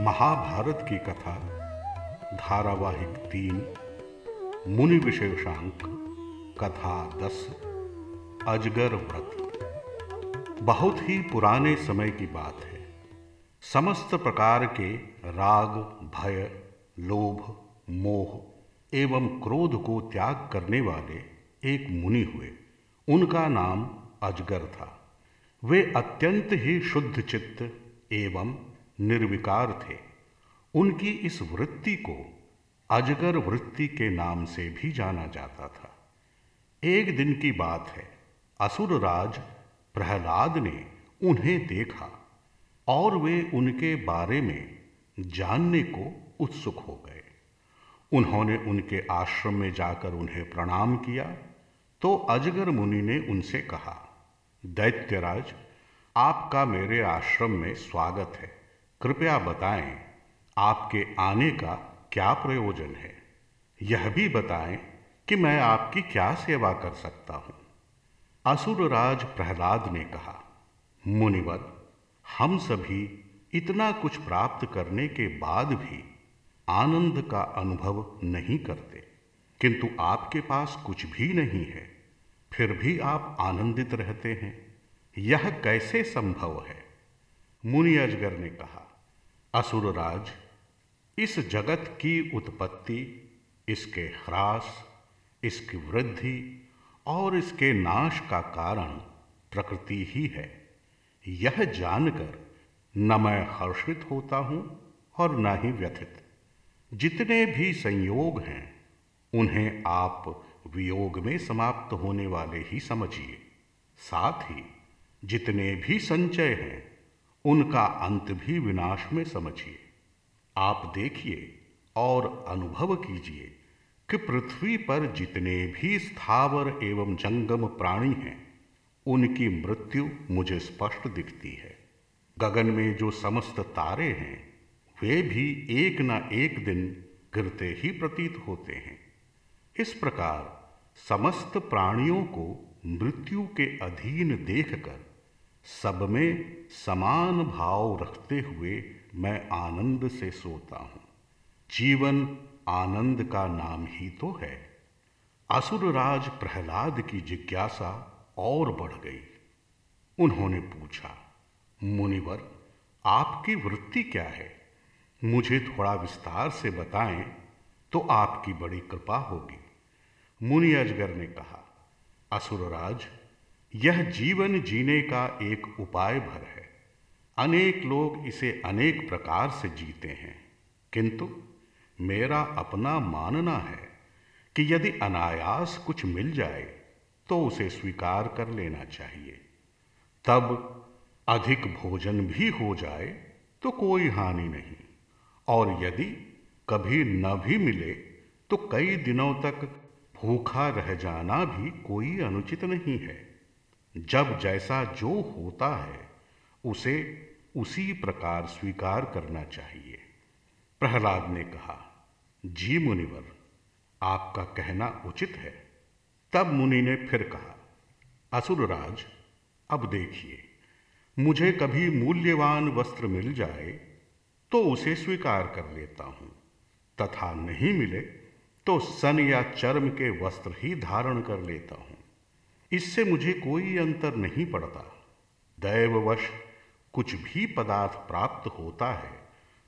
महाभारत की कथा, धारावाहिक तीन, मुनि विशेषांक, कथा दस, अजगर व्रत। बहुत ही पुराने समय की बात है। समस्त प्रकार के राग, भय, लोभ, मोह एवं क्रोध को त्याग करने वाले एक मुनि हुए। उनका नाम अजगर था। वे अत्यंत ही शुद्ध चित्त एवं निर्विकार थे। उनकी इस वृत्ति को अजगर वृत्ति के नाम से भी जाना जाता था। एक दिन की बात है असुरराज प्रहलाद ने उन्हें देखा और वे उनके बारे में जानने को उत्सुक हो गए। उन्होंने उनके आश्रम में जाकर उन्हें प्रणाम किया तो अजगर मुनि ने उनसे कहा दैत्यराज आपका मेरे आश्रम में स्वागत है। कृपया बताएँ, आपके आने का क्या प्रयोजन है? यह भी बताएँ कि मैं आपकी क्या सेवा कर सकता हूँ। असुरराज प्रहलाद ने कहा, मुनिवर, हम सभी इतना कुछ प्राप्त करने के बाद भी आनंद का अनुभव नहीं करते, किंतु आपके पास कुछ भी नहीं है, फिर भी आप आनंदित रहते हैं। यह कैसे संभव है? मुनि अजगर ने कहा असुरराज, इस जगत की उत्पत्ति, इसके ह्रास, इसकी वृद्धि और इसके नाश का कारण प्रकृति ही है। यह जानकर न मैं हर्षित होता हूँ और न ही व्यथित। जितने भी संयोग हैं, उन्हें आप वियोग में समाप्त होने वाले ही समझिए। साथ ही जितने भी संचय हैं उनका अंत भी विनाश में समझिए। आप देखिए और अनुभव कीजिए कि पृथ्वी पर जितने भी स्थावर एवं जंगम प्राणी हैं, उनकी मृत्यु मुझे स्पष्ट दिखती है। गगन में जो समस्त तारे हैं, वे भी एक न एक दिन गिरते ही प्रतीत होते हैं। इस प्रकार समस्त प्राणियों को मृत्यु के अधीन देखकर सब में समान भाव रखते हुए मैं आनंद से सोता हूँ। जीवन आनंद का नाम ही तो है। असुरराज प्रहलाद की जिज्ञासा और बढ़ गई। उन्होंने पूछा, मुनिवर, आपकी वृत्ति क्या है? मुझे थोड़ा विस्तार से बताएँ तो आपकी बड़ी कृपा होगी। मुनि अजगर ने कहा असुरराज यह जीवन जीने का एक उपाय भर है। अनेक लोग इसे अनेक प्रकार से जीते हैं। किंतु मेरा अपना मानना है कि यदि अनायास कुछ मिल जाए तो उसे स्वीकार कर लेना चाहिए। तब अधिक भोजन भी हो जाए तो कोई हानि नहीं। और यदि कभी न भी मिले तो कई दिनों तक भूखा रह जाना भी कोई अनुचित नहीं है। जब जैसा जो होता है, उसे उसी प्रकार स्वीकार करना चाहिए। प्रहलाद ने कहा, जी मुनिवर, आपका कहना उचित है। तब मुनि ने फिर कहा, असुरराज, अब देखिए, मुझे कभी मूल्यवान वस्त्र मिल जाए तो उसे स्वीकार कर लेता हूँ। तथा नहीं मिले तो सन या चर्म के वस्त्र ही धारण कर लेता हूँ। इससे मुझे कोई अंतर नहीं पड़ता। दैववश कुछ भी पदार्थ प्राप्त होता है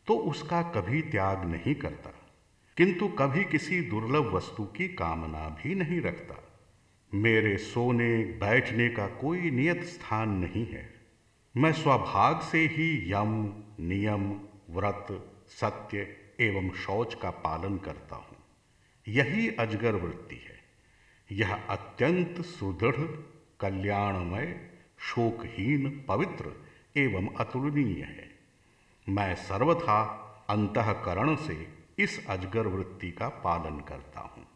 तो उसका कभी त्याग नहीं करता, किंतु कभी किसी दुर्लभ वस्तु की कामना भी नहीं रखता। मेरे सोने बैठने का कोई नियत स्थान नहीं है। मैं स्वभाग से ही यम, नियम, व्रत, सत्य एवं शौच का पालन करता हूँ। यही अजगर वृत्ति है। यह अत्यंत सुदृढ़, कल्याणमय, शोकहीन, पवित्र एवं अतुलनीय है। मैं सर्वथा अंतकरण से इस अजगर वृत्ति का पालन करता हूँ।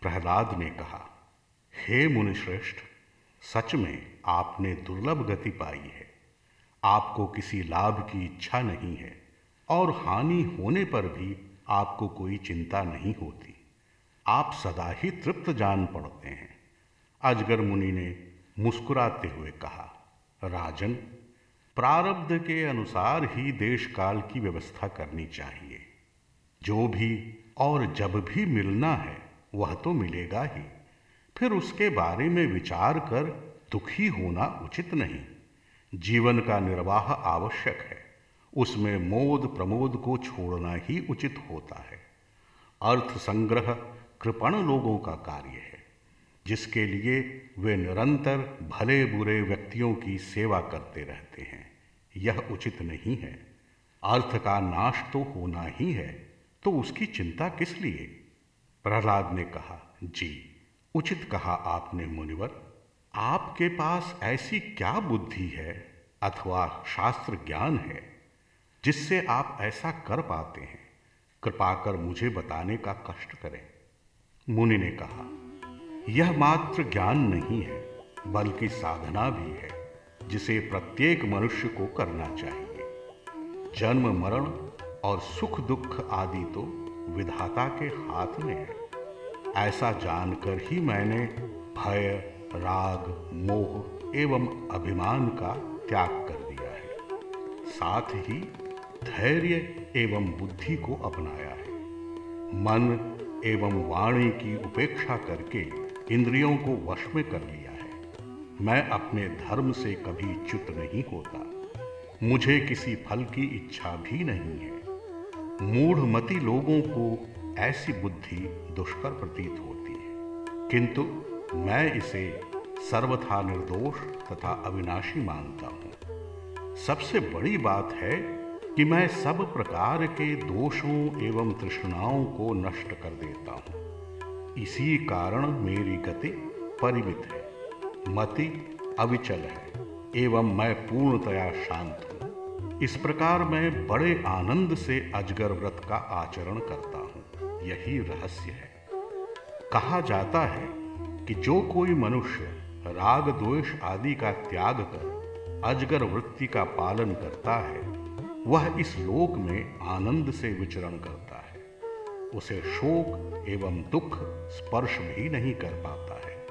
प्रहलाद ने कहा, हे मुनिश्रेष्ठ, सच में आपने दुर्लभ गति पाई है। आपको किसी लाभ की इच्छा नहीं है और हानि होने पर भी आपको कोई चिंता नहीं होती। आप सदा ही तृप्त जान पड़ते हैं। अजगर मुनि ने मुस्कुराते हुए कहा, राजन, प्रारब्ध के अनुसार ही देश काल की व्यवस्था करनी चाहिए। जो भी और जब भी मिलना है, वह तो मिलेगा ही। फिर उसके बारे में विचार कर दुखी होना उचित नहीं। जीवन का निर्वाह आवश्यक है। उसमें मोद प्रमोद को छोड़ना ही उचित होता है। अर्थ संग्रह कृपण लोगों का कार्य है, जिसके लिए वे निरंतर भले बुरे व्यक्तियों की सेवा करते रहते हैं। यह उचित नहीं है। अर्थ का नाश तो होना ही है तो उसकी चिंता किस लिए? प्रहलाद ने कहा, जी, उचित कहा आपने, मुनिवर। आपके पास ऐसी क्या बुद्धि है अथवा शास्त्र ज्ञान है, जिससे आप ऐसा कर पाते हैं? कृपा कर मुझे बताने का कष्ट करें। मुनि ने कहा, यह मात्र ज्ञान नहीं है, बल्कि साधना भी है, जिसे प्रत्येक मनुष्य को करना चाहिए। जन्म, मरण और सुख, दुख आदि तो विधाता के हाथ में है। ऐसा जानकर ही मैंने भय, राग, मोह एवं अभिमान का त्याग कर दिया है। साथ ही धैर्य एवं बुद्धि को अपनाया है। मन एवं वाणी की उपेक्षा करके इंद्रियों को वश में कर लिया है। मैं अपने धर्म से कभी च्युत नहीं होता। मुझे किसी फल की इच्छा भी नहीं है। मूढ़मती लोगों को ऐसी बुद्धि दुष्कर प्रतीत होती है। किंतु मैं इसे सर्वथा निर्दोष तथा अविनाशी मानता हूँ। सबसे बड़ी बात है कि मैं सब प्रकार के दोषों एवं तृष्णाओं को नष्ट कर देता हूँ। इसी कारण मेरी गति परिमित है, मति अविचल है, एवं मैं पूर्णतया शांत हूँ। इस प्रकार मैं बड़े आनंद से अजगर व्रत का आचरण करता हूँ। यही रहस्य है। कहा जाता है कि जो कोई मनुष्य राग द्वेष आदि का त्याग कर अजगर वृत्ति का पालन करता है वह इस लोक में आनंद से विचरण करता है। उसे शोक एवं दुख स्पर्श भी नहीं कर पाता है।